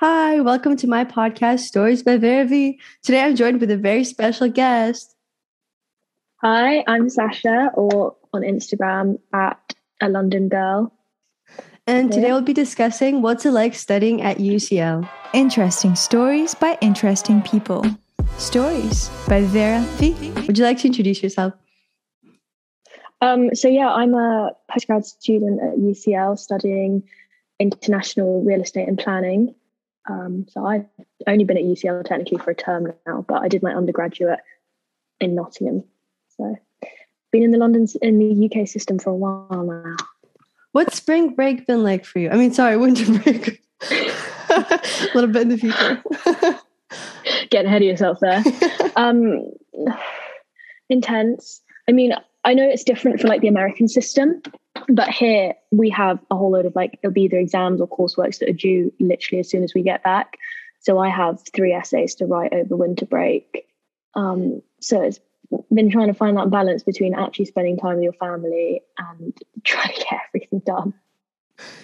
Hi, welcome to my podcast, Stories by Vera V. Today I'm joined with a very special guest. Hi, I'm Sasha, or on Instagram at a London girl. And today we'll be discussing what's it like studying at UCL. Interesting stories by interesting people. Stories by Vera V. Would you like to introduce yourself? Um, so yeah, I'm a postgrad student at UCL studying international real estate and planning. Um, so I've only been at UCL technically for a term now, but I did my undergraduate in Nottingham. So been in the London in the UK system for a while now. What's spring break been like for you? I mean, sorry, winter break. a little bit in the future. Getting ahead of yourself there. Um, intense. I mean, I know it's different for like the American system, but here we have a whole load of like it'll be either exams or courseworks that are due literally as soon as we get back. So I have three essays to write over winter break. Um, so it's been trying to find that balance between actually spending time with your family and trying to get everything done.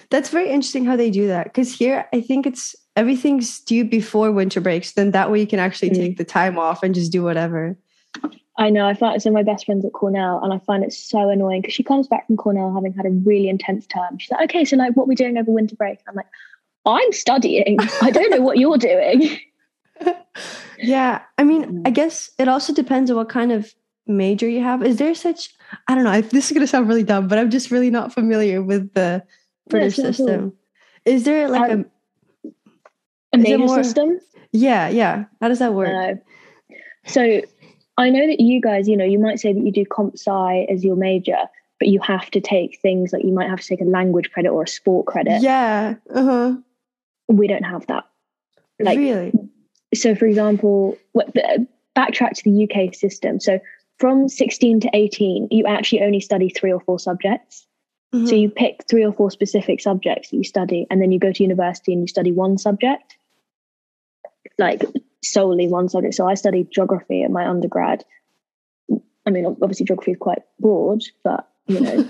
That's very interesting how they do that. Because here, I think it's everything's due before winter breaks. Then that way you can actually mm. take the time off and just do whatever. I know. I find so my best friend's at Cornell, and I find it so annoying because she comes back from Cornell having had a really intense term. She's like, "Okay, so like, what are we doing over winter break?" I'm like, "I'm studying. I don't know what you're doing." yeah, I mean, I mm. guess it also depends on what kind of major you have. Is there such? I don't know. This is gonna sound really dumb, but I'm just really not familiar with the British yeah, system. Cool. Is there like um, a a major more, system? Yeah, yeah. How does that work? Uh, so I know that you guys, you know, you might say that you do comp sci as your major, but you have to take things like you might have to take a language credit or a sport credit. Yeah. Uh-huh. We don't have that. Like really? So for example, backtrack to the UK system. So from 16 to 18, you actually only study three or four subjects. Mm-hmm. So you pick three or four specific subjects that you study, and then you go to university and you study one subject. Like solely one subject. So I studied geography at my undergrad. I mean, obviously geography is quite broad, but you know,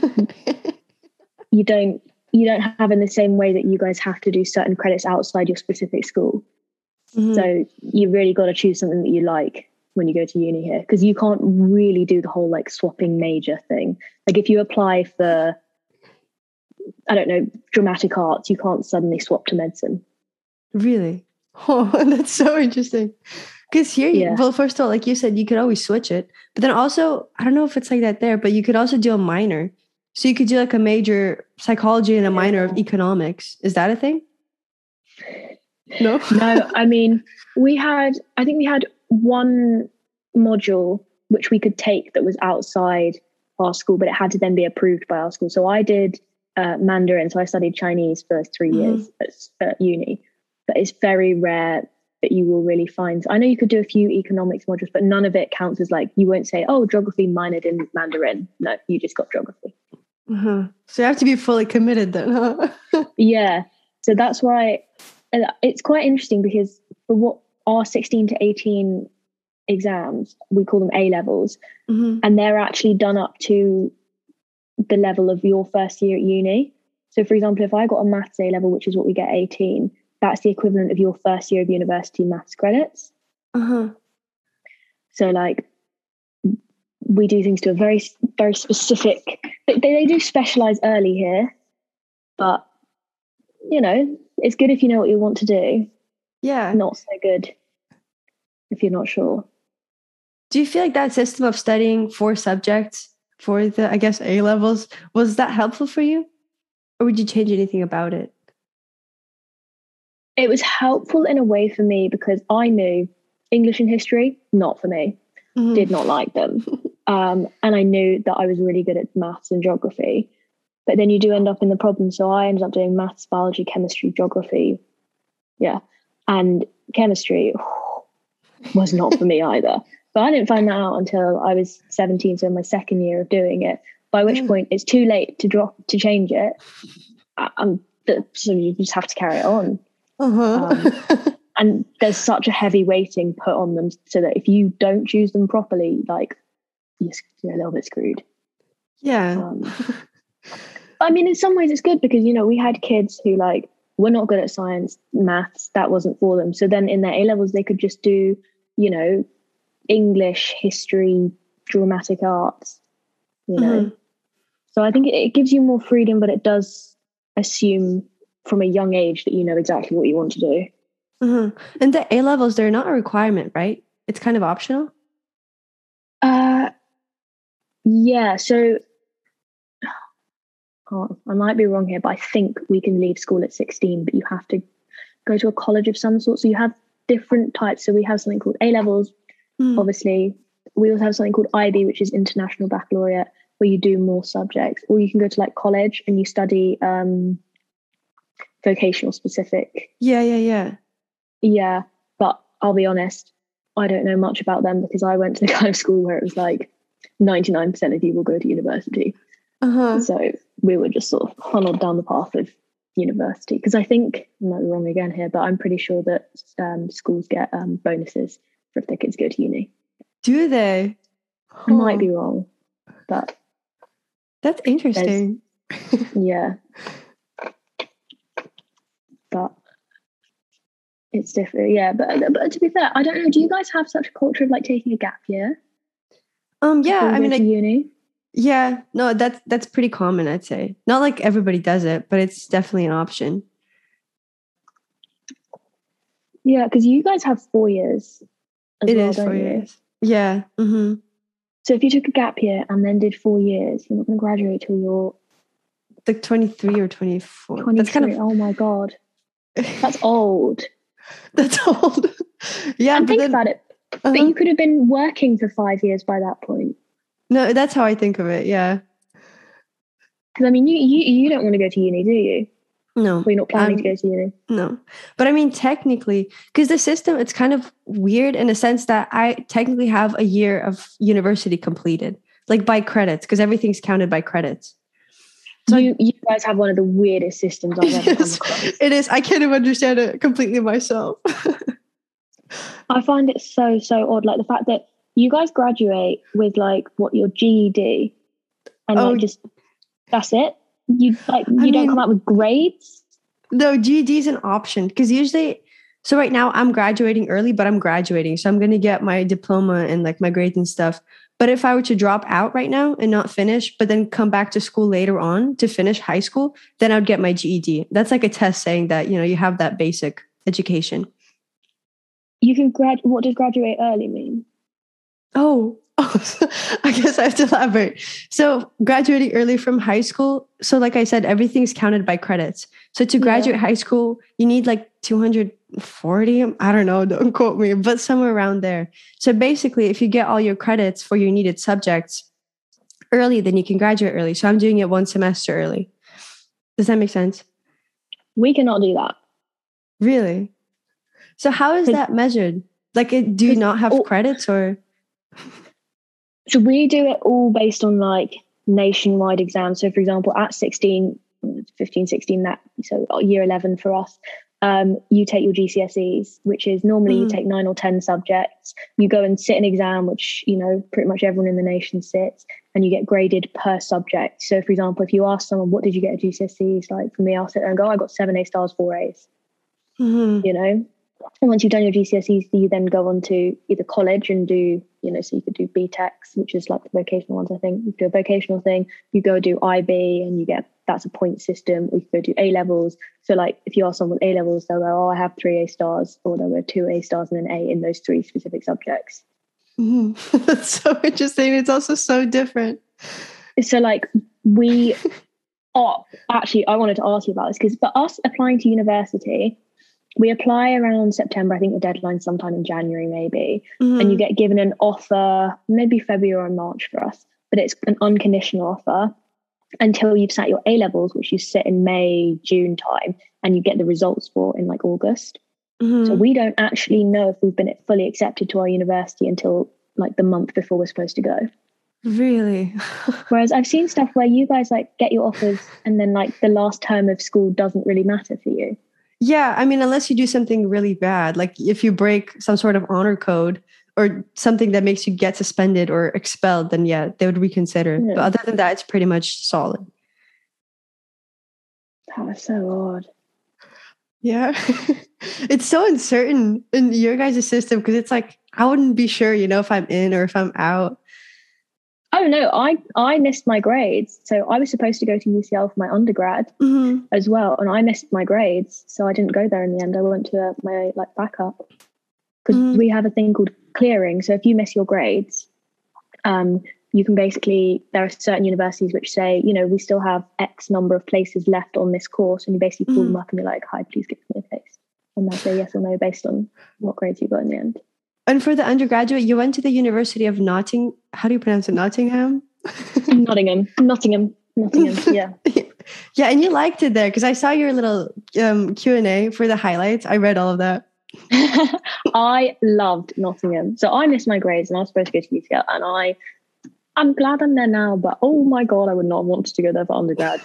you don't you don't have in the same way that you guys have to do certain credits outside your specific school. Mm-hmm. So you really got to choose something that you like when you go to uni here because you can't really do the whole like swapping major thing. Like if you apply for I don't know, dramatic arts, you can't suddenly swap to medicine. Really? Oh, that's so interesting. Because here, yeah. well, first of all, like you said, you could always switch it. But then also, I don't know if it's like that there, but you could also do a minor. So you could do like a major psychology and a minor of economics. Is that a thing? No. no, I mean, we had, I think we had one module which we could take that was outside our school, but it had to then be approved by our school. So I did uh, Mandarin. So I studied Chinese for three mm. years at, at uni but it's very rare that you will really find. I know you could do a few economics modules, but none of it counts as like you won't say, "Oh, geography minored in Mandarin." No, you just got geography. Uh-huh. So you have to be fully committed then, huh? yeah. So that's why it's quite interesting because for what are 16 to 18 exams, we call them A levels, mm-hmm. and they're actually done up to the level of your first year at uni. So, for example, if I got a maths A level, which is what we get 18, that's the equivalent of your first year of university maths credits. Uh-huh. So like we do things to a very very specific they, they do specialize early here but you know it's good if you know what you want to do. Yeah. Not so good if you're not sure. Do you feel like that system of studying four subjects for the i guess a levels was that helpful for you? Or would you change anything about it it was helpful in a way for me because I knew English and history, not for me, mm-hmm. did not like them. Um, and I knew that I was really good at maths and geography. But then you do end up in the problem. So I ended up doing maths, biology, chemistry, geography. Yeah. And chemistry was not for me either. But I didn't find that out until I was 17, so in my second year of doing it. By which yeah. point it's too late to drop to change it. Um, so you just have to carry it on. Uh-huh. Um, and there's such a heavy weighting put on them so that if you don't choose them properly, like you're a little bit screwed. Yeah. Um, I mean, in some ways it's good because, you know, we had kids who like were not good at science, maths, that wasn't for them. So then in their A levels, they could just do, you know, English, history, dramatic arts, you know. Mm-hmm. So I think it, it gives you more freedom, but it does assume from a young age that you know exactly what you want to do. Mm-hmm. And the A levels, they're not a requirement, right? It's kind of optional. Uh, yeah. So oh, I might be wrong here, but I think we can leave school at 16, but you have to go to a college of some sort. So you have different types. So we have something called A levels, mm. obviously. We also have something called IB, which is International Baccalaureate, where you do more subjects. Or you can go to like college and you study um, vocational specific. Yeah, yeah, yeah. Yeah. But I'll be honest, I don't know much about them because I went to the kind of school where it was like 99% of you will go to university. Uh-huh. So we were just sort of funneled down the path of university. Because I think, I might be wrong again here, but I'm pretty sure that um, schools get um, bonuses for if their kids go to uni. Do they? I might be wrong, but. That's interesting. yeah. But it's different. Yeah, but but to be fair, I don't know. Do you guys have such a culture of like taking a gap year? Um. Yeah. I mean, uni. Yeah. No. That's that's pretty common. I'd say not like everybody does it, but it's definitely an option. Yeah, because you guys have four years. It well, is four you? years. Yeah. Mm-hmm. So if you took a gap year and then did four years, you're not going to graduate till you're like 23 or 24. 23. That's kind of oh my god. That's old. That's old. yeah, and think then, about it. Uh-huh. But you could have been working for five years by that point. No, that's how I think of it. Yeah. Because I mean, you you you don't want to go to uni, do you? No, we're not planning um, to go to uni. No, but I mean, technically, because the system it's kind of weird in a sense that I technically have a year of university completed, like by credits, because everything's counted by credits. So you, you guys have one of the weirdest systems I've ever come across. It is. I can't even understand it completely myself. I find it so so odd. Like the fact that you guys graduate with like what your GED, and oh, like just that's it. You like you I don't mean, come out with grades. No, GED is an option because usually. So right now I'm graduating early, but I'm graduating, so I'm gonna get my diploma and like my grades and stuff. But if I were to drop out right now and not finish, but then come back to school later on to finish high school, then I'd get my GED. That's like a test saying that, you know, you have that basic education. You can grad what does graduate early mean? Oh, oh I guess I have to elaborate. So graduating early from high school, so like I said, everything's counted by credits. So to graduate yeah. high school, you need like 200 40 i don't know don't quote me but somewhere around there. So basically if you get all your credits for your needed subjects early then you can graduate early. So i'm doing it one semester early. Does that make sense? We cannot do that. Really? So how is that measured? Like do you not have credits or? So we do it all based on like nationwide exams. So for example at 16 15 16 that so uh, year 11 for us um, you take your GCSEs, which is normally mm. you take nine or 10 subjects. You go and sit an exam, which, you know, pretty much everyone in the nation sits, and you get graded per subject. So, for example, if you ask someone, what did you get at GCSEs? Like for me, I'll sit there and go, I got seven A stars, four A's. Mm-hmm. You know, and once you've done your GCSEs, you then go on to either college and do, you know, so you could do BTECs, which is like the vocational ones, I think. You do a vocational thing, you go do IB and you get that's a point system. We could go do A levels. So, like, if you ask someone A levels, they'll go, "Oh, I have three A stars," or there were two A stars and an A in those three specific subjects. Mm-hmm. That's so interesting. It's also so different. So, like, we are actually, I wanted to ask you about this because for us applying to university, we apply around September. I think the deadline sometime in January, maybe, mm-hmm. and you get given an offer, maybe February or March for us, but it's an unconditional offer until you've sat your A levels, which you sit in May, June time, and you get the results for in like August. Mm-hmm. So we don't actually know if we've been fully accepted to our university until like the month before we're supposed to go. Really? Whereas I've seen stuff where you guys like get your offers and then like the last term of school doesn't really matter for you. Yeah, I mean, unless you do something really bad, like if you break some sort of honor code, or something that makes you get suspended or expelled, then yeah, they would reconsider. Yeah. But other than that, it's pretty much solid. That was so odd. Yeah. it's so uncertain in your guys' system because it's like I wouldn't be sure, you know, if I'm in or if I'm out. Oh no, I I missed my grades. So I was supposed to go to UCL for my undergrad mm-hmm. as well, and I missed my grades, so I didn't go there in the end. I went to uh, my like backup because mm-hmm. we have a thing called clearing. So if you miss your grades, um, you can basically there are certain universities which say, you know, we still have X number of places left on this course, and you basically call mm-hmm. them up and you're like, "Hi, please give me a place," and they'll say yes or no based on what grades you got in the end. And for the undergraduate, you went to the University of Notting. How do you pronounce it? Nottingham. Nottingham. Nottingham. Nottingham. Yeah. yeah, and you liked it there because I saw your little um, Q and A for the highlights. I read all of that. I loved Nottingham. So I missed my grades and I was supposed to go to UCL and I I'm glad I'm there now, but oh my god, I would not want to go there for undergrad.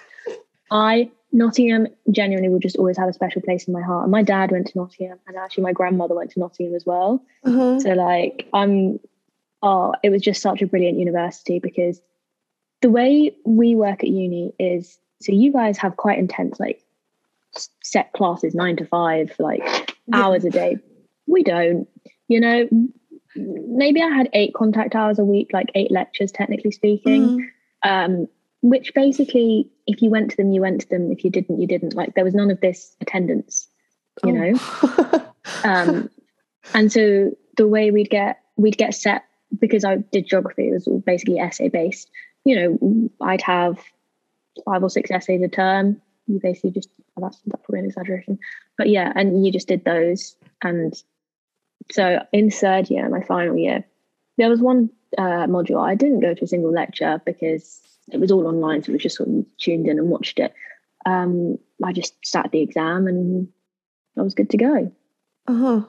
I Nottingham genuinely will just always have a special place in my heart. And my dad went to Nottingham, and actually my grandmother went to Nottingham as well. Uh-huh. So like I'm, oh, it was just such a brilliant university because the way we work at uni is so you guys have quite intense like set classes nine to five like yeah. hours a day. We don't, you know. Maybe I had eight contact hours a week, like eight lectures, technically speaking. Mm. Um, which basically if you went to them you went to them. If you didn't you didn't. Like there was none of this attendance you oh. know um and so the way we'd get we'd get set because i did geography it was all basically essay based you know i'd have five or six essays a term. You basically just oh, that's, that's probably an exaggeration. But yeah and you just did those. And so in third year my final year there was one uh, module. I didn't go to a single lecture because it was all online, so it was just sort of tuned in and watched it. Um, I just sat the exam and I was good to go. Oh.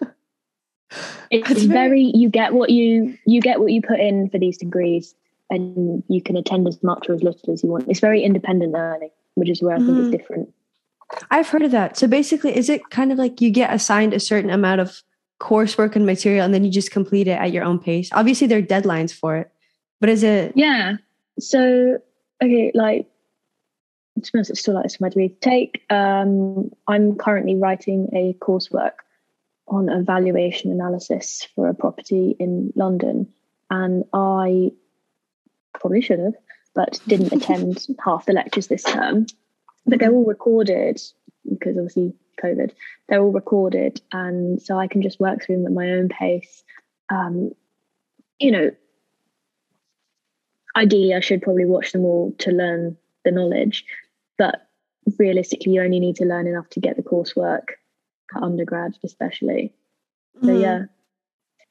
it's very, very you get what you you get what you put in for these degrees and you can attend as much or as little as you want. It's very independent learning, which is where I think mm. it's different. I've heard of that. So basically, is it kind of like you get assigned a certain amount of coursework and material and then you just complete it at your own pace? Obviously, there are deadlines for it, but is it? Yeah. So, okay, like, to be honest, it's still like this for my degree to take. Um, I'm currently writing a coursework on evaluation analysis for a property in London, and I probably should have, but didn't attend half the lectures this term. But they're all recorded because obviously COVID. They're all recorded, and so I can just work through them at my own pace. Um, you know, ideally I should probably watch them all to learn the knowledge, but realistically you only need to learn enough to get the coursework at undergrad especially. So mm. yeah.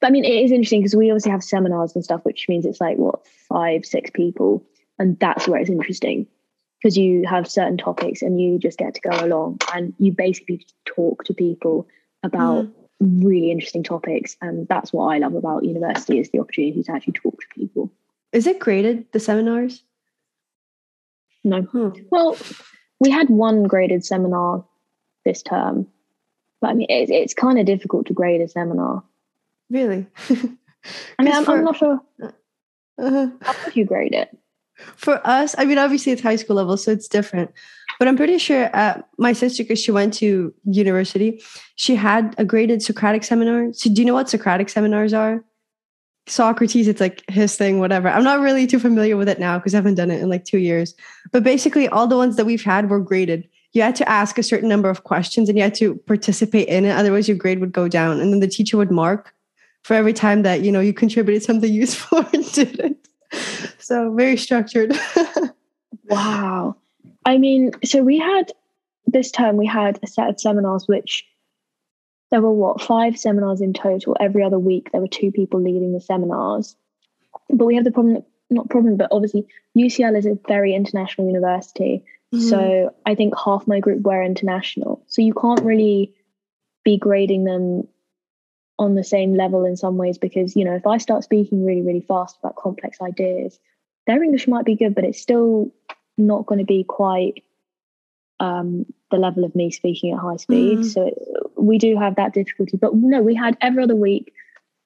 But I mean it is interesting because we obviously have seminars and stuff, which means it's like what, five, six people. And that's where it's interesting. Because you have certain topics and you just get to go along and you basically talk to people about mm. really interesting topics. And that's what I love about university is the opportunity to actually talk to people. Is it graded, the seminars? No. Hmm. Well, we had one graded seminar this term, but I mean, it, it's kind of difficult to grade a seminar. Really? I mean, I'm, for, I'm, not sure. Uh, how would you grade it? For us, I mean, obviously it's high school level, so it's different. But I'm pretty sure uh, my sister, because she went to university, she had a graded Socratic seminar. So, do you know what Socratic seminars are? Socrates, it's like his thing, whatever. I'm not really too familiar with it now because I haven't done it in like two years. But basically, all the ones that we've had were graded. You had to ask a certain number of questions and you had to participate in it. Otherwise, your grade would go down. And then the teacher would mark for every time that, you know, you contributed something useful or didn't. So very structured. wow. I mean, so we had this term, we had a set of seminars which there were what five seminars in total. Every other week there were two people leading the seminars. But we have the problem not problem but obviously ucl is a very international university. Mm-hmm. so i think half my group were international. So you can't really be grading them on the same level in some ways because you know if i start speaking really really fast about complex ideas their english might be good but it's still not going to be quite um, the level of me speaking at high speed. Mm. So we do have that difficulty. But no, we had every other week,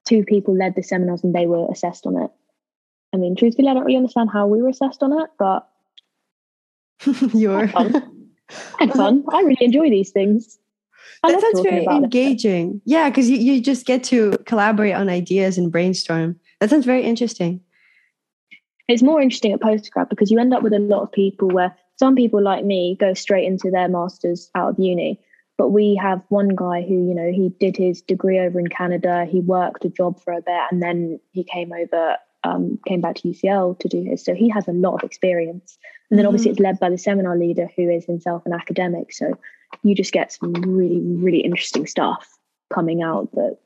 two people led the seminars and they were assessed on it. I mean, truthfully, I don't really understand how we were assessed on it, but you were had fun. had fun. I really enjoy these things. I that sounds very engaging. Yeah, because you, you just get to collaborate on ideas and brainstorm. That sounds very interesting. It's more interesting at postgrad because you end up with a lot of people where some people like me go straight into their masters out of uni. But we have one guy who, you know, he did his degree over in Canada. He worked a job for a bit and then he came over, um, came back to UCL to do his. So he has a lot of experience. And then mm-hmm. obviously it's led by the seminar leader who is himself an academic. So you just get some really, really interesting stuff coming out that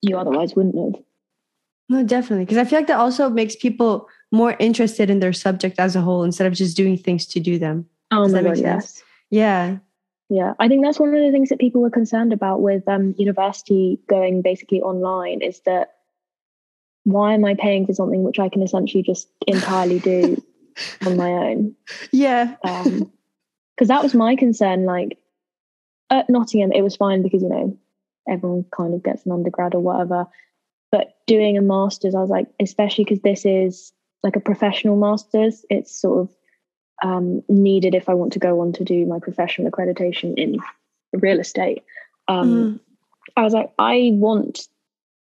you otherwise wouldn't have. No, definitely. Because I feel like that also makes people more interested in their subject as a whole instead of just doing things to do them. Oh Does my God, yes. Yeah. Yeah, I think that's one of the things that people were concerned about with um, university going basically online is that why am I paying for something which I can essentially just entirely do on my own? Yeah. Because um, that was my concern. Like at Nottingham, it was fine because, you know, everyone kind of gets an undergrad or whatever. But doing a master's, I was like, especially because this is like a professional master's, it's sort of um, needed if I want to go on to do my professional accreditation in real estate. Um, mm. I was like, I want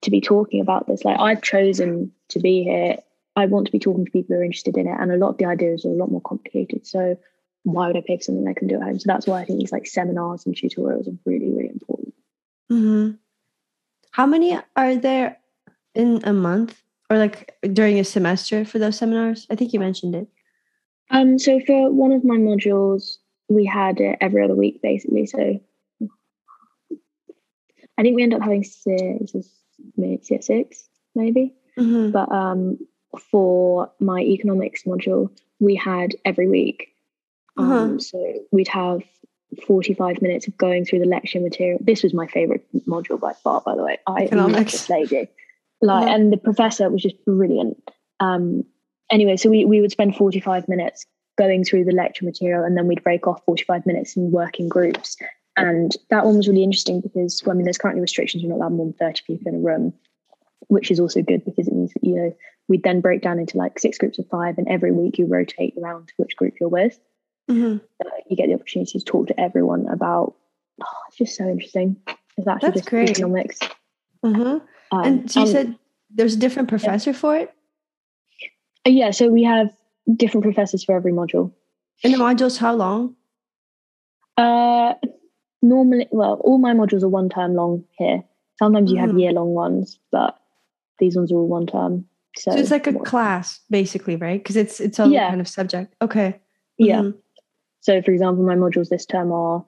to be talking about this. Like, I've chosen to be here. I want to be talking to people who are interested in it. And a lot of the ideas are a lot more complicated. So, why would I for something I can do at home? So, that's why I think these like seminars and tutorials are really, really important. Mm-hmm. How many are there in a month or like during a semester for those seminars? I think you mentioned it. Um, so for one of my modules, we had it every other week basically. So I think we end up having six, maybe six, maybe. Mm-hmm. But um, for my economics module, we had every week. Uh-huh. Um, so we'd have 45 minutes of going through the lecture material. This was my favorite module by far, by the way. I economics lady. Like, uh-huh. and the professor was just brilliant. Um, anyway, so we, we would spend 45 minutes going through the lecture material and then we'd break off 45 minutes and work in groups. And that one was really interesting because, well, I mean, there's currently restrictions, you're not allowed more than 30 people in a room, which is also good because it means that, you know, we'd then break down into like six groups of five and every week you rotate around which group you're with. Mm-hmm. So you get the opportunity to talk to everyone about, oh, it's just so interesting. It's actually That's just great. economics. Mm-hmm. Um, and so you said there's a different professor yeah. for it? Uh, yeah, so we have different professors for every module. And the modules, how long? Uh, normally, well, all my modules are one term long here. Sometimes you mm. have year long ones, but these ones are all one term. So, so it's like a class, basically, right? Because it's it's all yeah. kind of subject. Okay. Mm-hmm. Yeah. So, for example, my modules this term are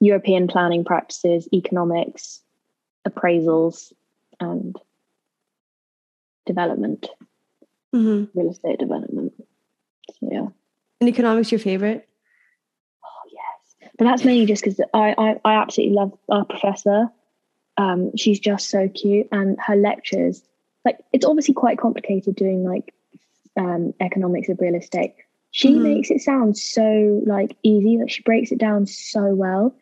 European planning practices, economics, appraisals, and development mm-hmm. real estate development. So, yeah. And economics your favorite? Oh yes, but that's mainly just because I, I I absolutely love our professor. Um, she's just so cute, and her lectures like it's obviously quite complicated doing like um, economics of real estate. She mm-hmm. makes it sound so like easy. Like she breaks it down so well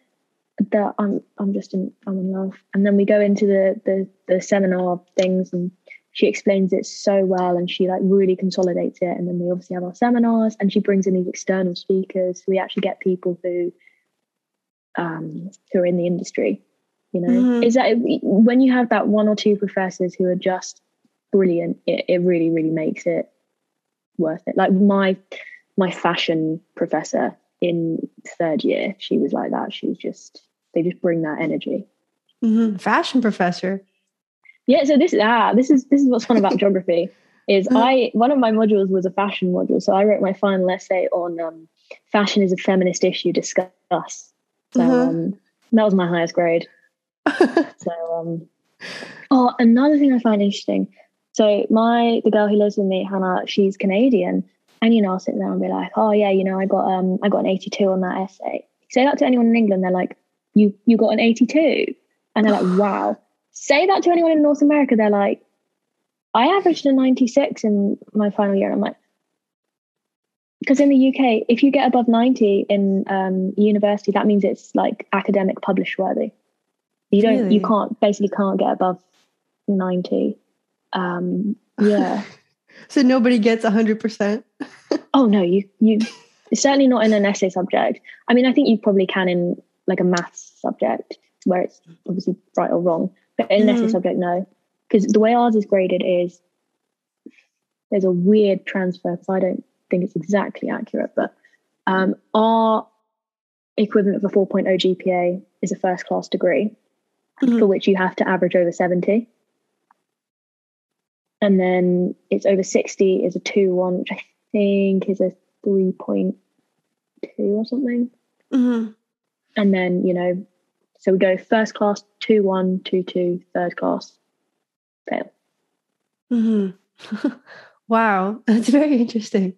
that I'm I'm just in I'm in love. And then we go into the the the seminar things and she explains it so well and she like really consolidates it and then we obviously have our seminars and she brings in these external speakers we actually get people who um who are in the industry you know mm-hmm. is that when you have that one or two professors who are just brilliant it, it really really makes it worth it like my my fashion professor in third year she was like that she was just they just bring that energy mm-hmm. fashion professor yeah, so this ah this is this is what's fun about geography is uh-huh. I one of my modules was a fashion module, so I wrote my final essay on um, fashion is a feminist issue. Discuss. So uh-huh. um, that was my highest grade. so um, oh, another thing I find interesting. So my the girl who lives with me, Hannah, she's Canadian, and you know I'll sit there and be like, oh yeah, you know I got um I got an eighty two on that essay. Say that to anyone in England, they're like, you you got an eighty two, and they're like, wow say that to anyone in North America, they're like, I averaged a 96 in my final year. I'm like, because in the UK, if you get above 90 in um, university, that means it's like academic publish worthy. You don't, really? you can't, basically can't get above 90. Um, yeah. so nobody gets 100%? oh, no, you, you, certainly not in an essay subject. I mean, I think you probably can in like a maths subject where it's obviously right or wrong. But in mm-hmm. subject, no. Because the way ours is graded is there's a weird transfer because I don't think it's exactly accurate, but um, our equivalent of a 4.0 GPA is a first class degree mm-hmm. for which you have to average over 70. And then it's over 60 is a 2 1, which I think is a 3.2 or something. Mm-hmm. And then, you know, so we go first class, 2 1, 2 2, third class, fail. Mm-hmm. wow, that's very interesting.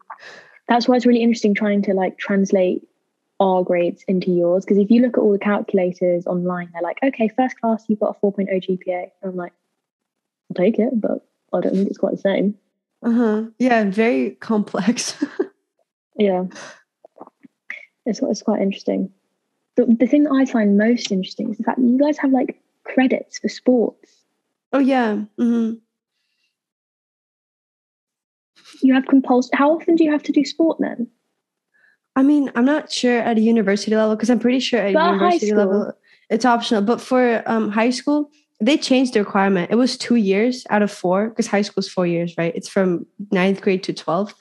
That's why it's really interesting trying to like translate our grades into yours. Because if you look at all the calculators online, they're like, okay, first class, you've got a 4.0 GPA. And I'm like, I'll take it, but I don't think it's quite the same. Uh huh. Yeah, very complex. yeah. It's, it's quite interesting. The, the thing that I find most interesting is the fact that you guys have like credits for sports. Oh, yeah. Mm-hmm. You have compulsory. How often do you have to do sport then? I mean, I'm not sure at a university level because I'm pretty sure at but university level it's optional. But for um, high school, they changed the requirement. It was two years out of four because high school is four years, right? It's from ninth grade to 12th.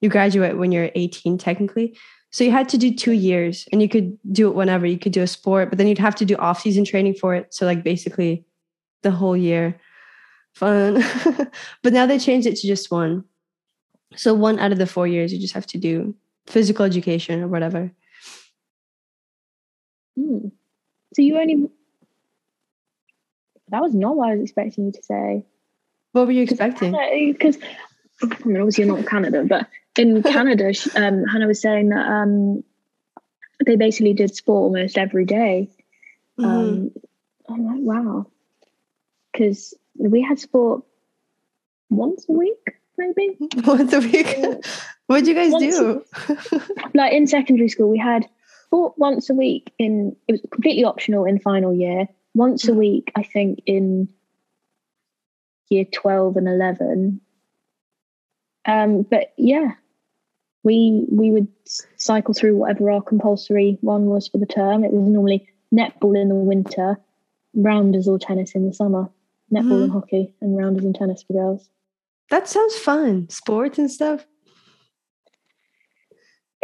You graduate when you're 18, technically. So you had to do two years and you could do it whenever. You could do a sport, but then you'd have to do off season training for it. So, like, basically the whole year. Fun. but now they changed it to just one. So, one out of the four years, you just have to do physical education or whatever. Hmm. So you only that was not what I was expecting you to say. What were you expecting? Because I mean, obviously you're not Canada, but in Canada, um, Hannah was saying that um, they basically did sport almost every day. Mm-hmm. Um, I'm like, wow, because we had sport once a week, maybe once a week. What did you guys once do? like in secondary school, we had sport once a week. In it was completely optional in final year. Once a mm. week, I think in year twelve and eleven. Um, but yeah, we we would cycle through whatever our compulsory one was for the term. It was normally netball in the winter, rounders or tennis in the summer. Netball mm-hmm. and hockey, and rounders and tennis for girls. That sounds fun. Sports and stuff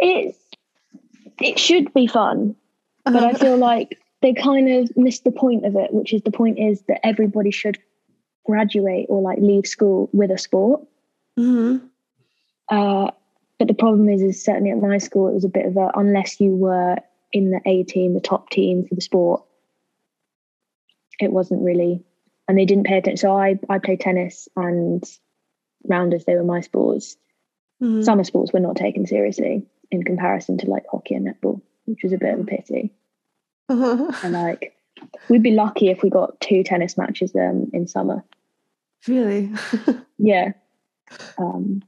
it it should be fun, uh-huh. but I feel like they kind of missed the point of it, which is the point is that everybody should graduate or like leave school with a sport. Mm-hmm. Uh, but the problem is, is certainly at my school, it was a bit of a unless you were in the A team, the top team for the sport, it wasn't really, and they didn't pay attention. So I I played tennis and rounders; they were my sports. Mm-hmm. Summer sports were not taken seriously in comparison to like hockey and netball, which was a bit of a pity. and like, we'd be lucky if we got two tennis matches um, in summer. Really? yeah. Um,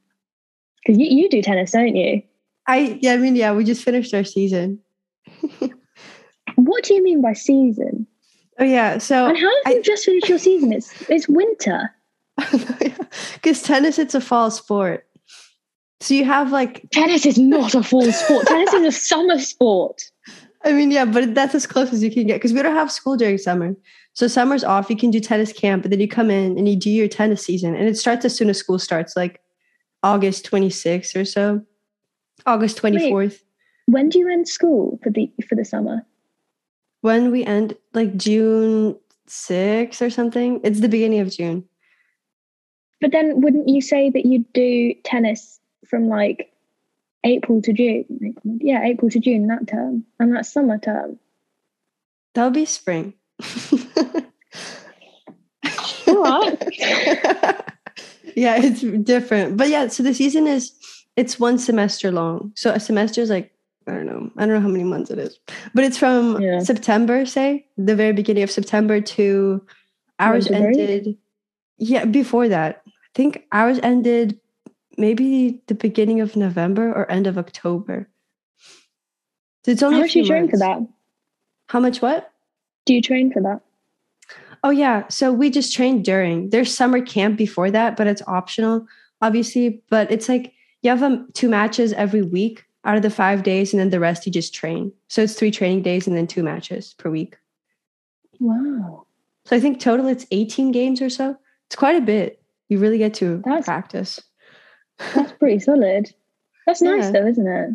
because you, you do tennis, don't you? I yeah, I mean, yeah, we just finished our season. what do you mean by season? Oh yeah, so and how have I, you just finished your season? It's it's winter. Because tennis, it's a fall sport. So you have like tennis is not a fall sport. tennis is a summer sport. I mean, yeah, but that's as close as you can get because we don't have school during summer. So summer's off. You can do tennis camp, but then you come in and you do your tennis season, and it starts as soon as school starts, like August 26th or so, August 24th. Wait, when do you end school for the for the summer? When we end, like June 6th or something. It's the beginning of June. But then, wouldn't you say that you'd do tennis from like April to June. Yeah, April to June that term, and that's summer term. That'll be spring. Yeah, it's different, but yeah. So the season is it's one semester long. So a semester is like I don't know. I don't know how many months it is, but it's from yeah. September, say the very beginning of September to ours ended. Yeah, before that, I think ours ended maybe the beginning of November or end of October. So it's only How much do you train for that? How much what? Do you train for that? Oh yeah. So we just train during. There's summer camp before that, but it's optional, obviously. But it's like you have um, two matches every week out of the five days, and then the rest you just train. So it's three training days and then two matches per week. Wow. So I think total it's 18 games or so. It's quite a bit. You really get to That's- practice. That's pretty solid. That's nice though, isn't it?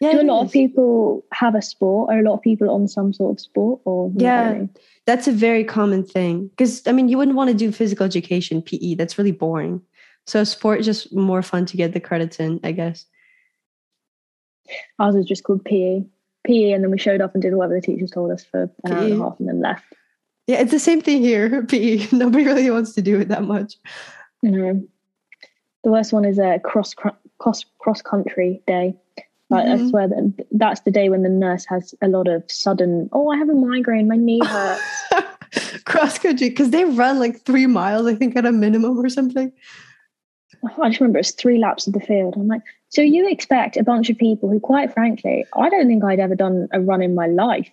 Yeah, Do a lot is. of people have a sport? Are a lot of people on some sort of sport or Yeah. really? That's a very common thing. Because I mean, you wouldn't want to do physical education, PE. That's really boring. So sport is just more fun to get the credits in, I guess. Ours was just called PE. PE and then we showed up and did whatever the teachers told us for an hour and a half and then left. Yeah, it's the same thing here. PE. Nobody really wants to do it that much. Know. The worst one is a cross cross cross country day. Like I Mhm. swear that that's the day when the nurse has a lot of sudden. Oh, I have a migraine. My knee hurts. Cross country, because they run like three miles, I think, at a minimum or something. I just remember it's three laps of the field. I'm like, so you expect a bunch of people who, quite frankly, I don't think I'd ever done a run in my life.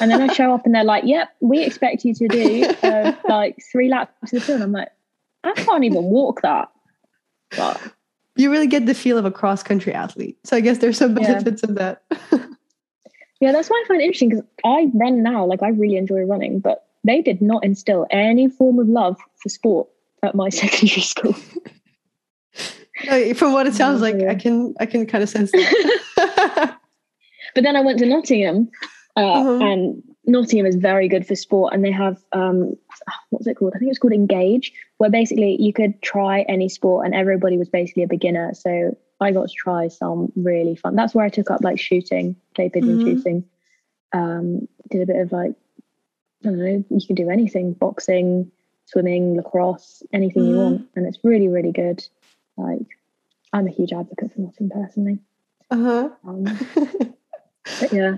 And then I show up and they're like, yep, we expect you to do uh, like three laps of the field. I'm like, I can't even walk that. But You really get the feel of a cross country athlete. So I guess there's some Yeah. benefits of that. yeah, that's why I find it interesting because I run now. Like, I really enjoy running, but they did not instill any form of love for sport at my secondary school. Uh, From what it sounds like, I can I can kind of sense that. But then I went to Nottingham, uh, Uh-huh. and Nottingham is very good for sport, and they have um, what's it called? I think it's called Engage, where basically you could try any sport, and everybody was basically a beginner. So I got to try some really fun. That's where I took up like shooting, clay pigeon Mhm. shooting. Um, did a bit of like I don't know, you can do anything: boxing, swimming, lacrosse, anything you Mhm. want, and it's really really good. Like I'm a huge advocate for Nottingham personally. uh-huh. Um, but yeah.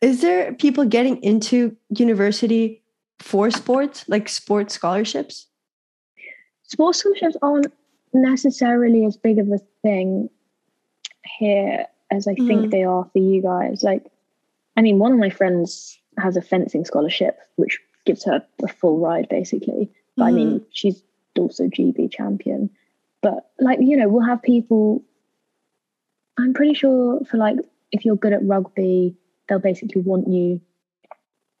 Is there people getting into university for sports, like sports scholarships? sports scholarships aren't necessarily as big of a thing here as I Mhm. think they are for you guys. Like, I mean, one of my friends has a fencing scholarship, which gives her a full ride basically. But I mean, she's also GB champion. But like, you know, we'll have people. I'm pretty sure for like, if you're good at rugby, they'll basically want you.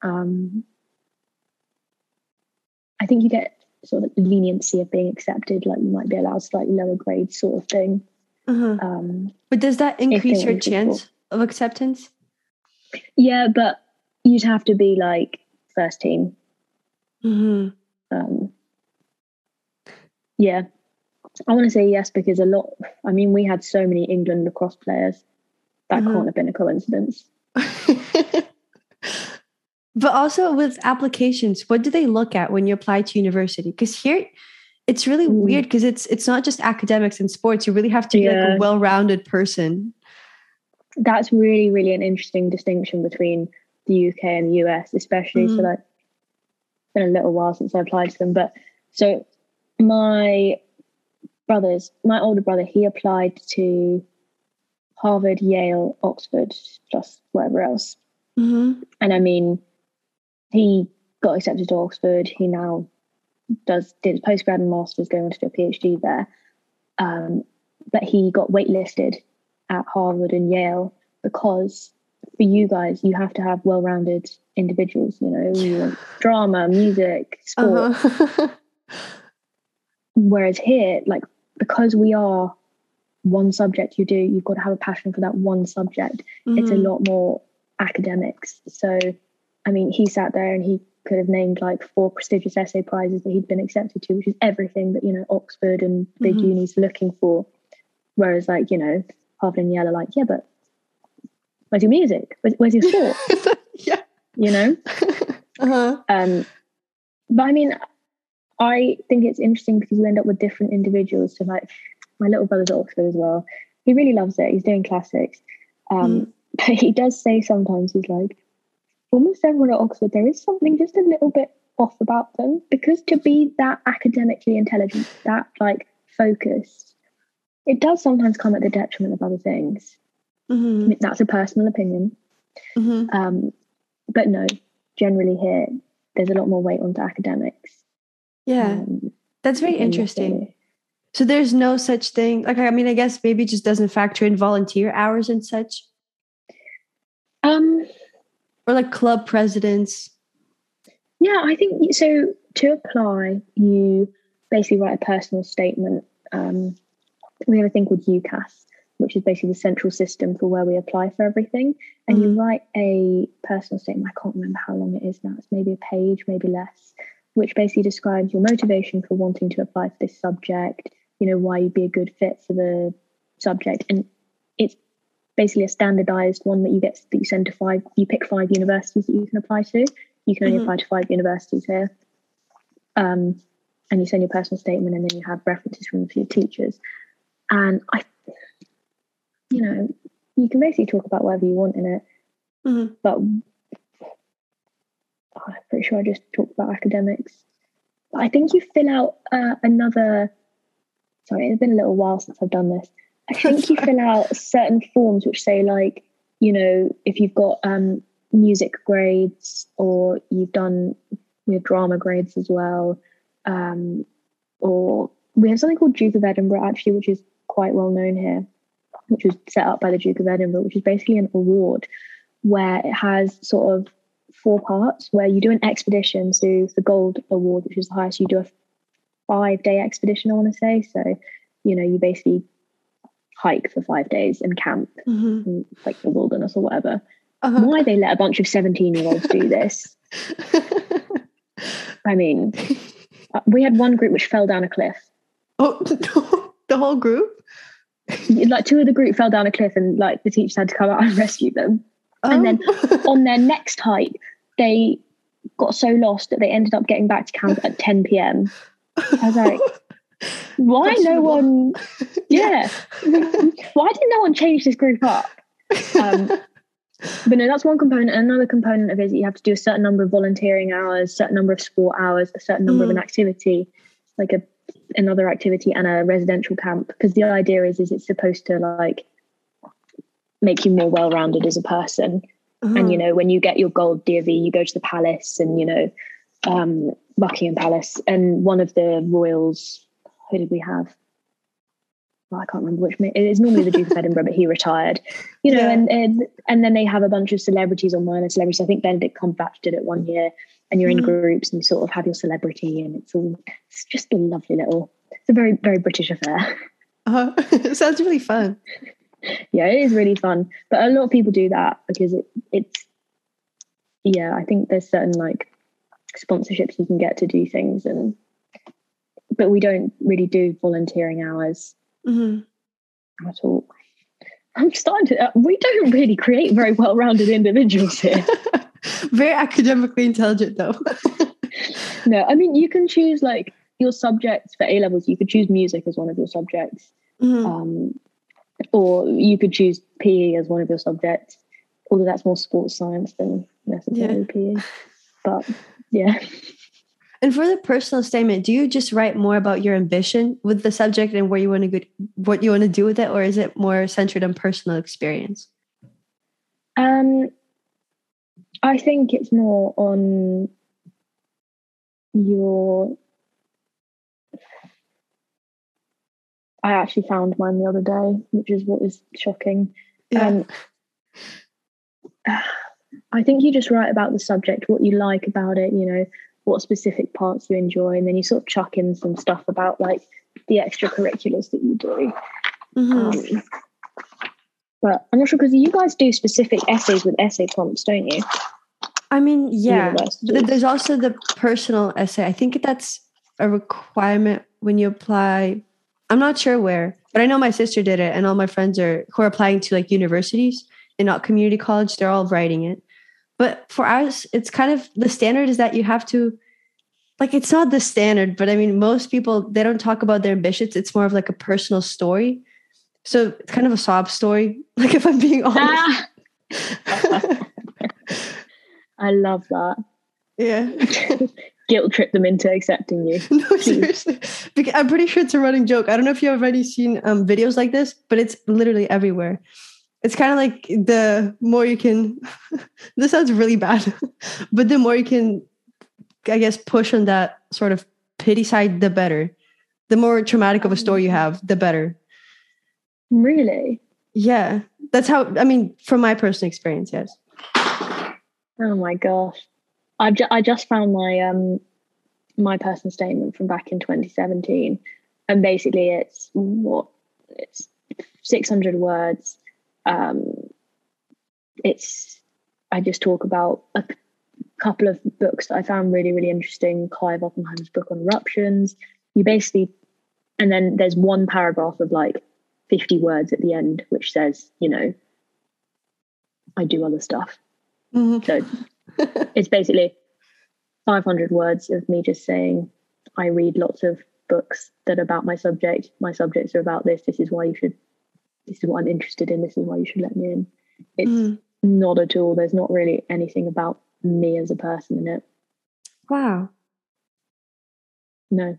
Um, I think you get sort of leniency of being accepted, like you might be allowed slightly lower grades, sort of thing. Uh-huh. Um, But does that increase your chance of acceptance? yeah, but you'd have to be like first team. Mm-hmm. Um, yeah, I want to say yes because a lot. I mean, we had so many England lacrosse players. That Mhm. can't have been a coincidence. but also with applications, what do they look at when you apply to university? Because here, it's really Mm. weird because it's it's not just academics and sports. You really have to be like a well-rounded person. That's really, really an interesting distinction between the UK and the US, especially. So, Mhm. like, it's been a little while since I applied to them, but so my brothers, my older brother, he applied to Harvard, Yale, Oxford, plus whatever else. Mm-hmm. And I mean, he got accepted to Oxford. He now does did his postgrad and masters, going on to do a PhD there. Um, but he got waitlisted at Harvard and Yale because for you guys, you have to have well-rounded individuals. You know, you drama, music, sport. Uh-huh. Whereas here, like because we are one subject you do, you've got to have a passion for that one subject. It's a Mhm. lot more academics. So, I mean, he sat there and he could have named like four prestigious essay prizes that he'd been accepted to, which is everything that, you know, Oxford and big Mhm. unis are looking for. Whereas, like, you know, Harvard and Yale are like, yeah, but where's your music? Where's, where's your sport? yeah. you know? Uh-huh. Um, but I mean, I think it's interesting because you end up with different individuals. So, like, my little brother's at Oxford as well. He really loves it. He's doing classics. Um, But he does say sometimes, he's like, almost everyone at Oxford, there is something just a little bit off about them because to be that academically intelligent, that like focused, it does sometimes come at the detriment of other things. I Mhm. mean, that's a personal opinion. Mhm. Um, but no, generally here, there's a lot more weight onto academics. Yeah, Um, that's very interesting. So there's no such thing. Like I mean, I guess maybe it just doesn't factor in volunteer hours and such, Um, or like club presidents. Yeah, I think so. To apply, you basically write a personal statement. Um, we have a thing called UCAS, which is basically the central system for where we apply for everything. And mm. you write a personal statement. I can't remember how long it is now. It's maybe a page, maybe less, which basically describes your motivation for wanting to apply for this subject. You know why you'd be a good fit for the subject, and it's basically a standardized one that you get that you send to five. You pick five universities that you can apply to. You can only mm-hmm. apply to five universities here. Um, and you send your personal statement, and then you have references from few teachers. And I, you know, you can basically talk about whatever you want in it. Mm-hmm. But oh, I'm pretty sure I just talked about academics. But I think you fill out uh, another. Sorry, it's been a little while since I've done this. I think you fill out certain forms which say like, you know, if you've got um, music grades or you've done we have drama grades as well, um, or we have something called Duke of Edinburgh actually, which is quite well known here, which was set up by the Duke of Edinburgh, which is basically an award where it has sort of four parts where you do an expedition. So the gold award, which is the highest, you do a five day expedition, I want to say. So, you know, you basically hike for five days and camp mm-hmm. in like the wilderness or whatever. Uh-huh. Why they let a bunch of 17 year olds do this? I mean, uh, we had one group which fell down a cliff. Oh, the whole group? Like two of the group fell down a cliff and like the teachers had to come out and rescue them. Oh. And then oh. on their next hike, they got so lost that they ended up getting back to camp at 10 p.m. I was like, why no one? Yeah, why didn't no one change this group up? Um, but no, that's one component. Another component of it is you have to do a certain number of volunteering hours, certain number of sport hours, a certain number mm. of an mm. activity, like a another activity and a residential camp. Because the idea is is it's supposed to like make you more well-rounded as a person. Uh-huh. And you know, when you get your gold DofE, you go to the palace and you know, um, Buckingham Palace, and one of the royals. Who did we have? well, I can't remember which. It's normally the Duke of Edinburgh, but he retired. You know, yeah. and, and and then they have a bunch of celebrities or minor celebrities. I think Benedict Cumberbatch did it one year, and you're mm. in groups and you sort of have your celebrity, and it's all it's just a lovely little. It's a very very British affair. Uh, it sounds really fun. yeah, it is really fun, but a lot of people do that because it it's. Yeah, I think there's certain like sponsorships you can get to do things and but we don't really do volunteering hours mm-hmm. at all. I'm starting to. Uh, we don't really create very well-rounded individuals here. very academically intelligent, though. no, I mean you can choose like your subjects for A levels. You could choose music as one of your subjects, mm-hmm. um, or you could choose PE as one of your subjects. Although that's more sports science than necessarily yeah. PE. But yeah. And for the personal statement, do you just write more about your ambition with the subject and where you want to go, what you want to do with it, or is it more centered on personal experience? Um, I think it's more on your. I actually found mine the other day, which is what is shocking. Yeah. Um, I think you just write about the subject, what you like about it, you know, what specific parts you enjoy, and then you sort of chuck in some stuff about like the extracurriculars that you do. Mm-hmm. Um, but I'm not sure because you guys do specific essays with essay prompts, don't you? I mean, yeah. But There's also the personal essay. I think that's a requirement when you apply. I'm not sure where, but I know my sister did it, and all my friends are who are applying to like universities and not community college. They're all writing it. But for us, it's kind of the standard is that you have to like it's not the standard, but I mean most people they don't talk about their ambitions. It's more of like a personal story. So it's kind of a sob story, like if I'm being honest. Ah. I love that. Yeah. Guilt trip them into accepting you. No, seriously. Because I'm pretty sure it's a running joke. I don't know if you've already seen um, videos like this, but it's literally everywhere it's kind of like the more you can this sounds really bad but the more you can i guess push on that sort of pity side the better. The more traumatic of a story you have the better. Really? Yeah. That's how i mean from my personal experience yes. Oh my gosh. I've ju- I just found my um my personal statement from back in 2017, and basically it's what it's 600 words. Um, it's I just talk about a couple of books that I found really really interesting. Clive Oppenheimer's book on eruptions. You basically, and then there's one paragraph of like 50 words at the end, which says, you know, I do other stuff. Mm-hmm. So it's basically 500 words of me just saying, I read lots of books that are about my subject. My subjects are about this. This is why you should, this is what I'm interested in. This is why you should let me in. It's mm. not at all. There's not really anything about me as a person in it. Wow. No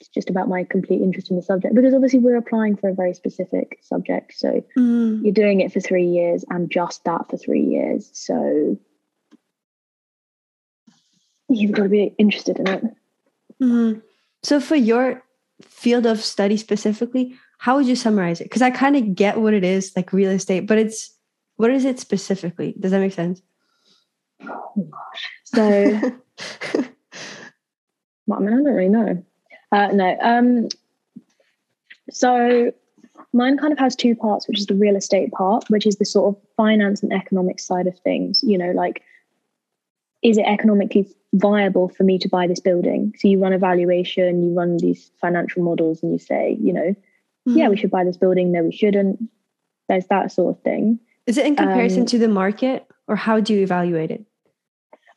it's just about my complete interest in the subject because obviously we're applying for a very specific subject so mm. you're doing it for three years and just that for three years so you've got to be interested in it mm. so for your field of study specifically how would you summarize it because i kind of get what it is like real estate but it's what is it specifically does that make sense oh gosh so well, i mean i don't really know uh, no. Um, so mine kind of has two parts, which is the real estate part, which is the sort of finance and economic side of things. You know, like, is it economically viable for me to buy this building? So you run a valuation, you run these financial models, and you say, you know, mm-hmm. yeah, we should buy this building. No, we shouldn't. There's that sort of thing. Is it in comparison um, to the market, or how do you evaluate it?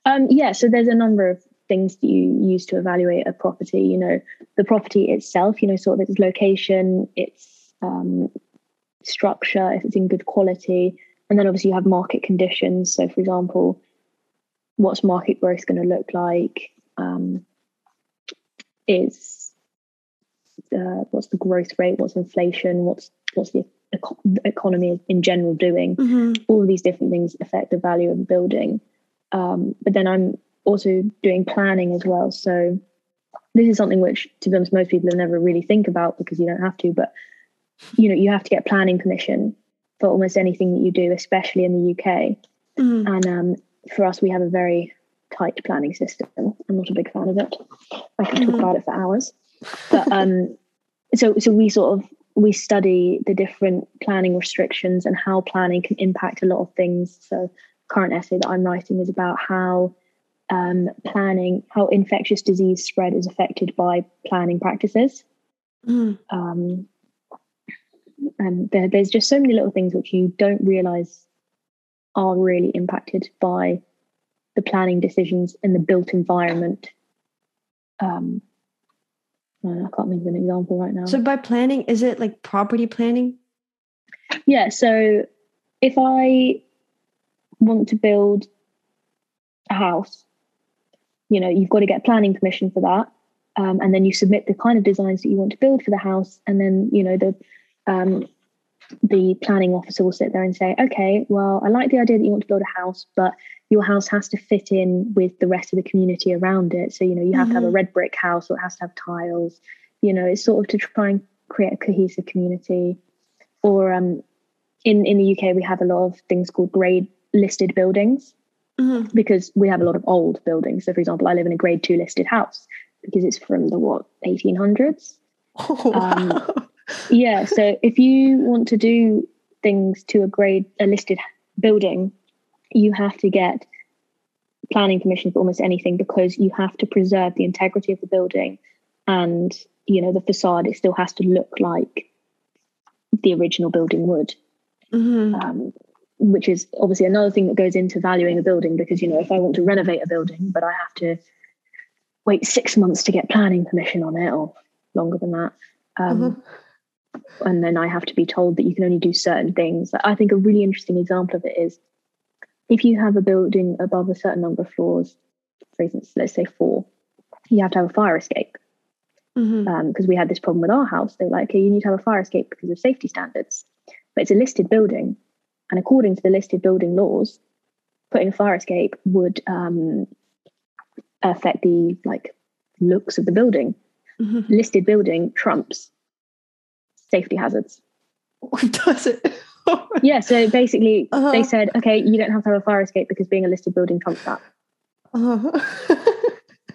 Um, yeah, so there's a number of things that you use to evaluate a property you know the property itself you know sort of its location its um, structure if it's in good quality and then obviously you have market conditions so for example what's market growth going to look like um, is uh, what's the growth rate what's inflation what's what's the eco- economy in general doing mm-hmm. all of these different things affect the value of a building um, but then i'm also doing planning as well. So this is something which, to be honest, most people never really think about because you don't have to. But you know, you have to get planning permission for almost anything that you do, especially in the UK. Mm-hmm. And um, for us, we have a very tight planning system. I'm not a big fan of it. I can mm-hmm. talk about it for hours. But um, so so we sort of we study the different planning restrictions and how planning can impact a lot of things. So current essay that I'm writing is about how um, planning, how infectious disease spread is affected by planning practices. Mm. Um, and there, there's just so many little things which you don't realize are really impacted by the planning decisions in the built environment. Um, I can't think of an example right now. So, by planning, is it like property planning? Yeah. So, if I want to build a house, you know you've got to get planning permission for that um, and then you submit the kind of designs that you want to build for the house and then you know the um, the planning officer will sit there and say okay well i like the idea that you want to build a house but your house has to fit in with the rest of the community around it so you know you have mm-hmm. to have a mm-hmm. red brick house or it has to have tiles you know it's sort of to try and create a cohesive community or um, in in the uk we have a lot of things called grade listed buildings mm-hmm. because we have a lot of old buildings. So, for example, I live in a grade two listed house because it's from the what 1800s. Oh, wow. um, yeah. So, if you want to do things to a grade a listed building, you have to get planning permission for almost anything because you have to preserve the integrity of the building and you know the facade it still has to look like the original building would mm-hmm. um, which is obviously another thing that goes into valuing a building because you know if i want to renovate a building but i have to wait six months to get planning permission on it or longer than that um, mm-hmm. and then i have to be told that you can only do certain things i think a really interesting example of it is if you have a building above a certain number of floors for instance let's say four you have to have a fire escape because mm-hmm. um, we had this problem with our house they're like okay you need to have a fire escape because of safety standards but it's a listed building and according to the listed building laws, putting a fire escape would um, affect the like looks of the building. Mm-hmm. Listed building trumps safety hazards. Does it? yeah. So basically, uh-huh. they said, okay, you don't have to have a fire escape because being a listed building trumps that. Uh-huh.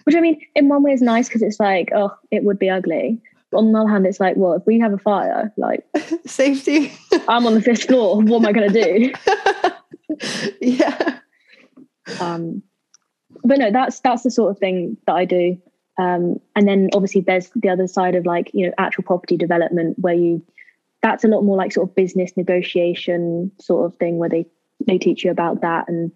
Which I mean, in one way is nice because it's like, oh, it would be ugly. But on the other hand, it's like, well, if we have a fire, like safety. I'm on the fifth floor. What am I going to do? yeah. Um, but no, that's that's the sort of thing that I do. Um, and then obviously there's the other side of like you know actual property development where you that's a lot more like sort of business negotiation sort of thing where they they teach you about that and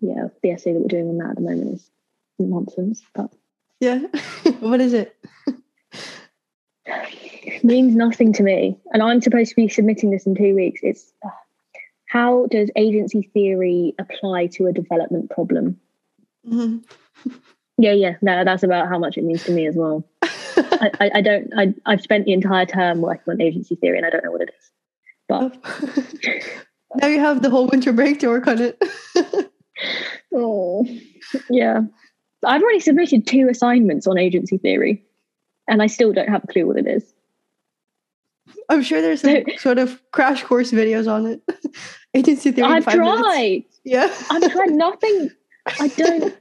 yeah the essay that we're doing on that at the moment is nonsense. But yeah, what is it? means nothing to me, and I'm supposed to be submitting this in two weeks. It's uh, how does agency theory apply to a development problem? Mm-hmm. Yeah, yeah, no, that's about how much it means to me as well. I, I, I, don't. I, I've spent the entire term working on agency theory, and I don't know what it is. But now you have the whole winter break to work on it. oh, yeah. I've already submitted two assignments on agency theory, and I still don't have a clue what it is. I'm sure there's some sort of crash course videos on it. agency theory. I've tried. Minutes. Yeah, I've tried nothing. I don't.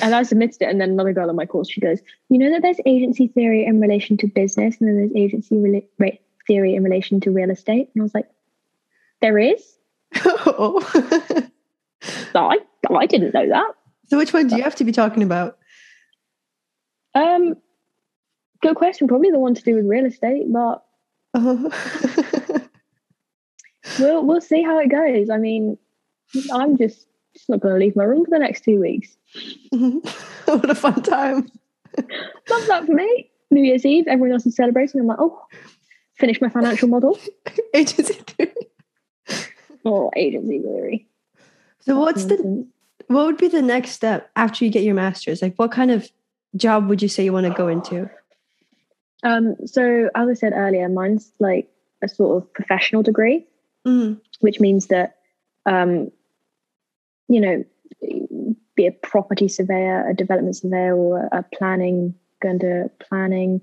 And I submitted it, and then another girl on my course, she goes, "You know that there's agency theory in relation to business, and then there's agency re- theory in relation to real estate." And I was like, "There is." Oh. I I didn't know that. So which one do you have to be talking about? Um, good question. Probably the one to do with real estate, but uh-huh. we'll we'll see how it goes. I mean, I'm just just not going to leave my room for the next two weeks. what a fun time! Love that for me. New Year's Eve, everyone else is celebrating. I'm like, oh, finish my financial model. agency theory. Oh, agency theory. So what's the what would be the next step after you get your master's? Like, what kind of job would you say you want to go into? Um, so, as I said earlier, mine's like a sort of professional degree, mm. which means that, um, you know, be a property surveyor, a development surveyor, or a planning, going to planning,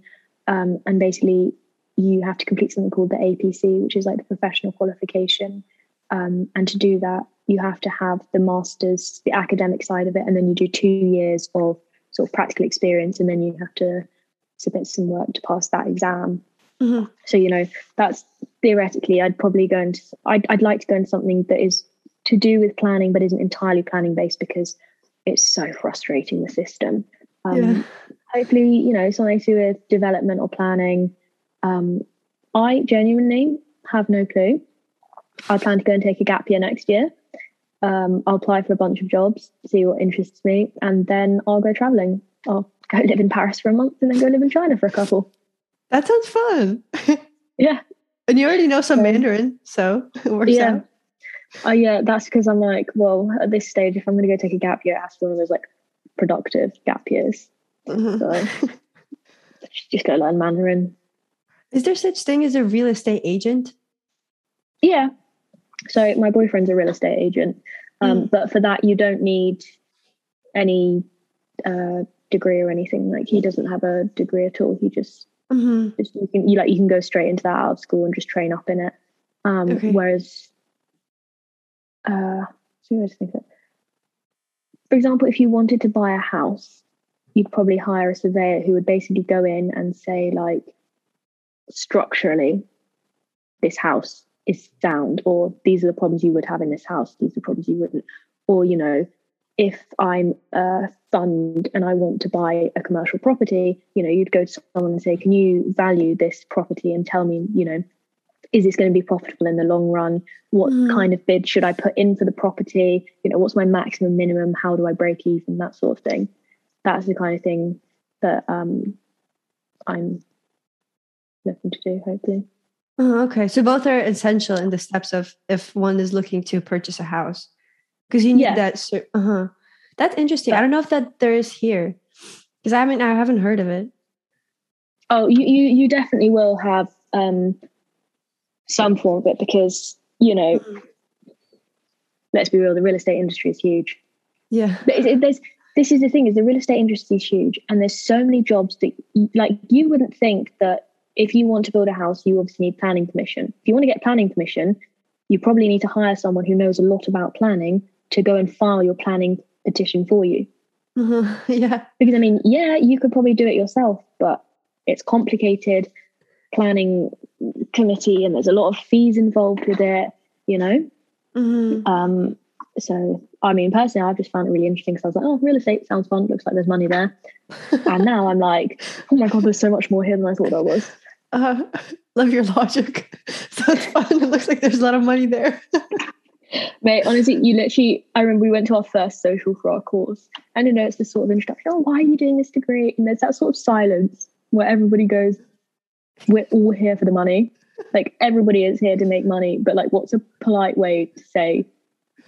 um, and basically you have to complete something called the APC, which is like the professional qualification. Um, and to do that, you have to have the master's, the academic side of it, and then you do two years of sort of practical experience, and then you have to submit some work to pass that exam. Mm-hmm. So you know that's theoretically, I'd probably go into, I'd, I'd like to go into something that is to do with planning, but isn't entirely planning based because it's so frustrating the system. Um, yeah. Hopefully, you know something to do with development or planning. Um, I genuinely have no clue. I plan to go and take a gap year next year. Um, I'll apply for a bunch of jobs, see what interests me, and then I'll go traveling. I'll go live in Paris for a month and then go live in China for a couple. That sounds fun. yeah. And you already know some Mandarin, so it works yeah. out. Uh, yeah, that's because I'm like, well, at this stage, if I'm going to go take a gap year, it has to be one of those like productive gap years. Mm-hmm. So just go learn Mandarin. Is there such thing as a real estate agent? Yeah, so my boyfriend's a real estate agent, um, mm. but for that you don't need any uh, degree or anything. Like he doesn't have a degree at all. He just, mm-hmm. just you can you like you can go straight into that out of school and just train up in it. Um, okay. Whereas, uh, it. For example, if you wanted to buy a house, you'd probably hire a surveyor who would basically go in and say like structurally, this house is sound or these are the problems you would have in this house these are the problems you wouldn't or you know if i'm a fund and i want to buy a commercial property you know you'd go to someone and say can you value this property and tell me you know is this going to be profitable in the long run what mm. kind of bid should i put in for the property you know what's my maximum minimum how do i break even that sort of thing that's the kind of thing that um, i'm looking to do hopefully Oh, okay. So both are essential in the steps of if one is looking to purchase a house. Because you need yeah. that uh-huh. That's interesting. I don't know if that there is here. Because I haven't I haven't heard of it. Oh, you you, you definitely will have um some form of it because, you know, mm-hmm. let's be real, the real estate industry is huge. Yeah. But it, it, there's this is the thing is the real estate industry is huge and there's so many jobs that like you wouldn't think that if you want to build a house, you obviously need planning permission. If you want to get planning permission, you probably need to hire someone who knows a lot about planning to go and file your planning petition for you. Mm-hmm. Yeah. Because I mean, yeah, you could probably do it yourself, but it's complicated planning committee and there's a lot of fees involved with it, you know? Mm-hmm. Um, so, I mean, personally, I've just found it really interesting because I was like, oh, real estate sounds fun. Looks like there's money there. and now I'm like, oh my God, there's so much more here than I thought there was. Uh, love your logic. Sounds fun. It looks like there's a lot of money there. Mate, honestly, you literally, I remember we went to our first social for our course. And you know, it's this sort of introduction. Oh, why are you doing this degree? And there's that sort of silence where everybody goes, we're all here for the money. Like everybody is here to make money, but like, what's a polite way to say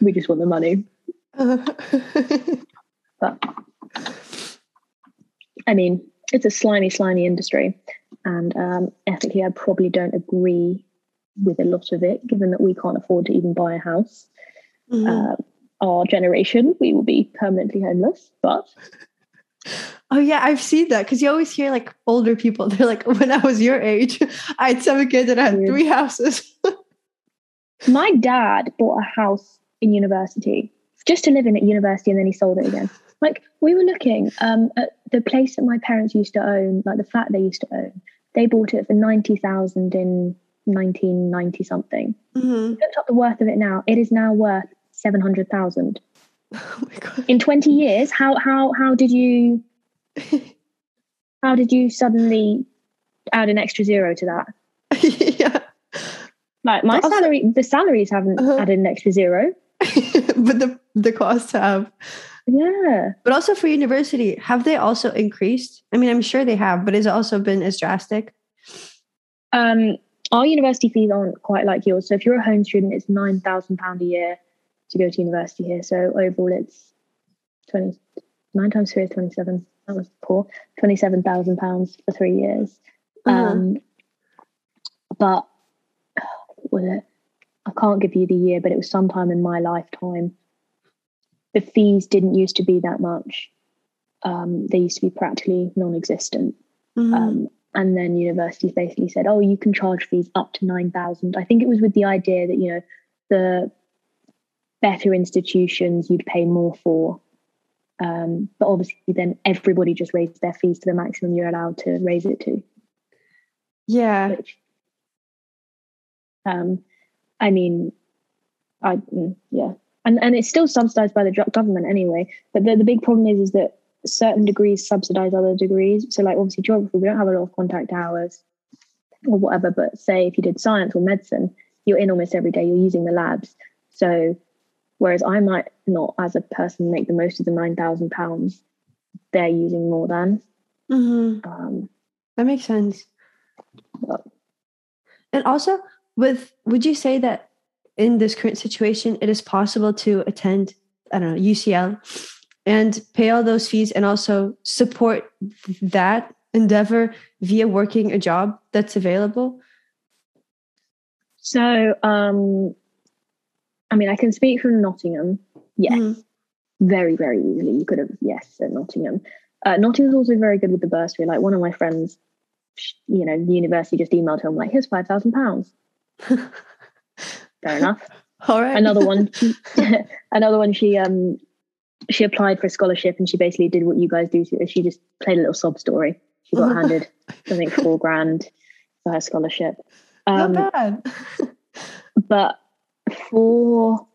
we just want the money? but I mean, it's a slimy, slimy industry, and um, ethically, I probably don't agree with a lot of it, given that we can't afford to even buy a house. Mm-hmm. Uh, our generation, we will be permanently homeless, but. Oh yeah, I've seen that because you always hear like older people. They're like, when I was your age, I had seven kids and I had three houses. My dad bought a house in university just to live in at university, and then he sold it again. Like we were looking um, at the place that my parents used to own, like the flat they used to own. They bought it for ninety thousand in 1990 something. Mm-hmm. Looked up the worth of it now. It is now worth 700,000. Oh In 20 years, how how how did you how did you suddenly add an extra zero to that? yeah. Like my also, salary, the salaries haven't uh-huh. added an extra zero. but the the costs have. Yeah. But also for university, have they also increased? I mean, I'm sure they have, but has it also been as drastic? Um, our university fees aren't quite like yours. So if you're a home student, it's nine thousand pound a year to go to university here. So overall, it's twenty nine times three is twenty seven. That was poor. Twenty seven thousand pounds for three years. Uh-huh. Um, but was it? I can't give you the year, but it was sometime in my lifetime. The fees didn't used to be that much. Um, they used to be practically non-existent. Mm-hmm. Um, and then universities basically said, "Oh, you can charge fees up to nine thousand. I think it was with the idea that you know the better institutions you'd pay more for, um, but obviously then everybody just raised their fees to the maximum you're allowed to raise it to. Yeah. Which, um, I mean, I mm, yeah, and and it's still subsidized by the government anyway. But the the big problem is is that certain degrees subsidize other degrees. So, like obviously geography, we don't have a lot of contact hours or whatever. But say if you did science or medicine, you're in almost every day. You're using the labs. So, whereas I might not, as a person, make the most of the nine thousand pounds, they're using more than. Mm-hmm. Um, that makes sense. But, and also, with would you say that in this current situation, it is possible to attend? I don't know UCL and pay all those fees and also support that endeavor via working a job that's available? So, um, I mean, I can speak from Nottingham. Yes, mm. very, very easily. You could have, yes, at Nottingham. Uh, Nottingham's also very good with the bursary. Like one of my friends, you know, the university just emailed him like, "Here's five thousand pounds." Fair enough. All right. Another one. another one. She um she applied for a scholarship and she basically did what you guys do. She just played a little sob story. She got handed, I think, four grand for her scholarship. Um, Not bad. but for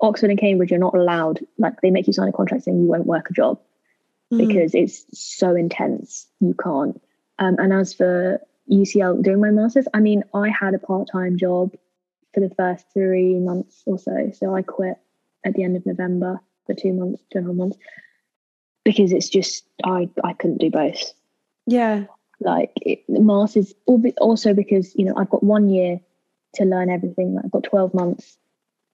Oxford and Cambridge, you're not allowed, like, they make you sign a contract saying you won't work a job mm. because it's so intense. You can't. Um, and as for UCL doing my master's, I mean, I had a part time job for the first three months or so. So I quit at the end of November for two months, two and a half months, because it's just I I couldn't do both. Yeah, like it, masters, also because you know I've got one year to learn everything. Like I've got twelve months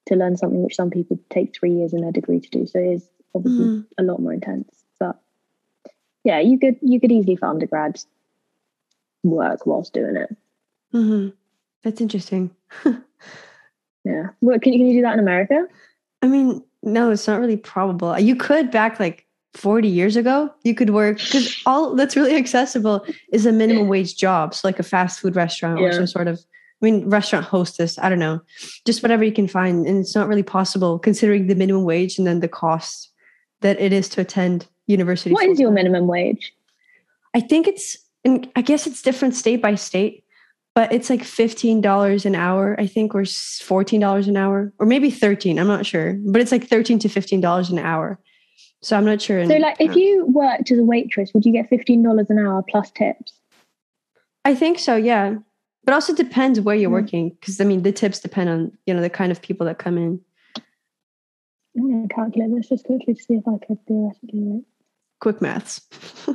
to learn something which some people take three years in their degree to do. So it is obviously mm. a lot more intense. But yeah, you could you could easily for undergrads work whilst doing it. Mm-hmm. That's interesting. yeah. What can you can you do that in America? I mean, no, it's not really probable. You could back like 40 years ago, you could work because all that's really accessible is a minimum wage job. So like a fast food restaurant yeah. or some sort of I mean, restaurant hostess, I don't know, just whatever you can find. And it's not really possible considering the minimum wage and then the cost that it is to attend university. What is your minimum wage? I think it's, and I guess it's different state by state, but it's like $15 an hour, I think, or $14 an hour, or maybe 13 I'm not sure, but it's like 13 to $15 an hour. So I'm not sure. So, like, if you worked as a waitress, would you get $15 an hour plus tips? I think so, yeah. But also depends where you're mm. working, because I mean, the tips depend on you know the kind of people that come in. I'm going to calculate this just quickly to see if I could theoretically. Right? Quick maths.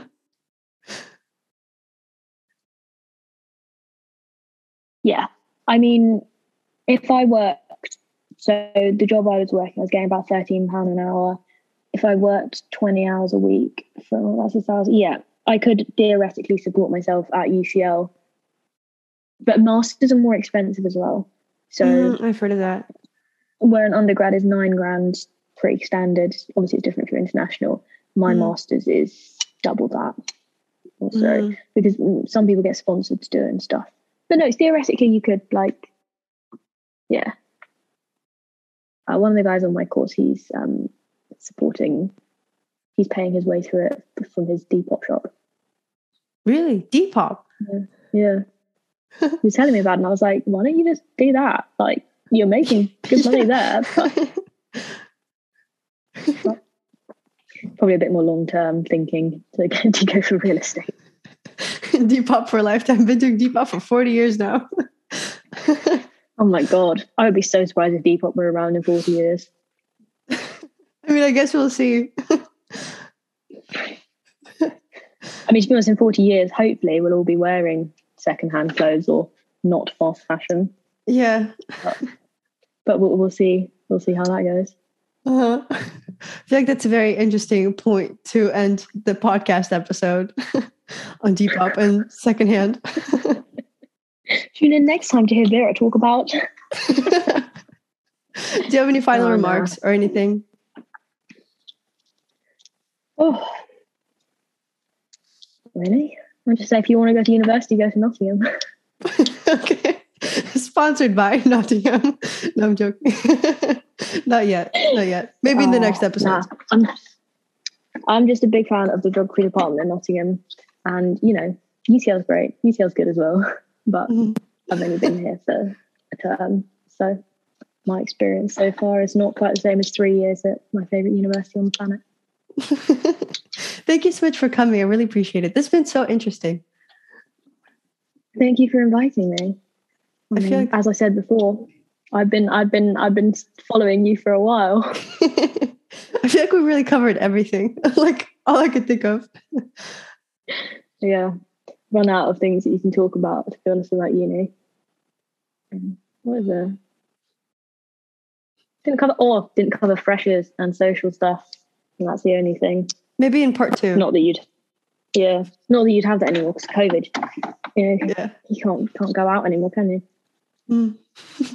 yeah, I mean, if I worked, so the job I was working, I was getting about thirteen pound an hour. If I worked twenty hours a week, so that's a thousand. Yeah, I could theoretically support myself at UCL, but masters are more expensive as well. So mm, I've heard of that. Where an undergrad is nine grand, pretty standard. Obviously, it's different for international. My mm. masters is double that, also mm. because some people get sponsored to do it and stuff. But no, theoretically, you could like, yeah. Uh, one of the guys on my course, he's um, supporting he's paying his way through it from his Depop shop. Really? Depop? Yeah. yeah. He was telling me about it and I was like, why don't you just do that? Like you're making good money there. But, but probably a bit more long term thinking to, to go for real estate. Depop for a lifetime. I've been doing Depop for 40 years now. oh my god. I would be so surprised if Depop were around in 40 years. I mean, I guess we'll see. I mean, to be honest, in 40 years, hopefully we'll all be wearing secondhand clothes or not fast fashion. Yeah. But, but we'll, we'll, see. We'll see how that goes. Uh-huh. I feel like that's a very interesting point to end the podcast episode on Depop and secondhand. Tune in next time to hear Vera talk about. Do you have any final oh, remarks no. or anything? Oh, really? I just say if you want to go to university, go to Nottingham. okay. Sponsored by Nottingham. No, I'm joking. not yet. Not yet. Maybe in the next episode. Nah, I'm, I'm just a big fan of the geography department in Nottingham. And, you know, UCL's great. UCL's good as well. But mm-hmm. I've only been here for a term. So my experience so far is not quite the same as three years at my favourite university on the planet. Thank you so much for coming. I really appreciate it. This has been so interesting. Thank you for inviting me. I, feel um, like- as I said before, I've been I've been I've been following you for a while. I feel like we really covered everything. like all I could think of. yeah. Run out of things that you can talk about, to be honest about uni. Um, what is there? Didn't cover or oh, didn't cover freshers and social stuff. And that's the only thing. Maybe in part two. Not that you'd, yeah, not that you'd have that anymore because COVID. You know, yeah. you can't can't go out anymore, can you? Mm.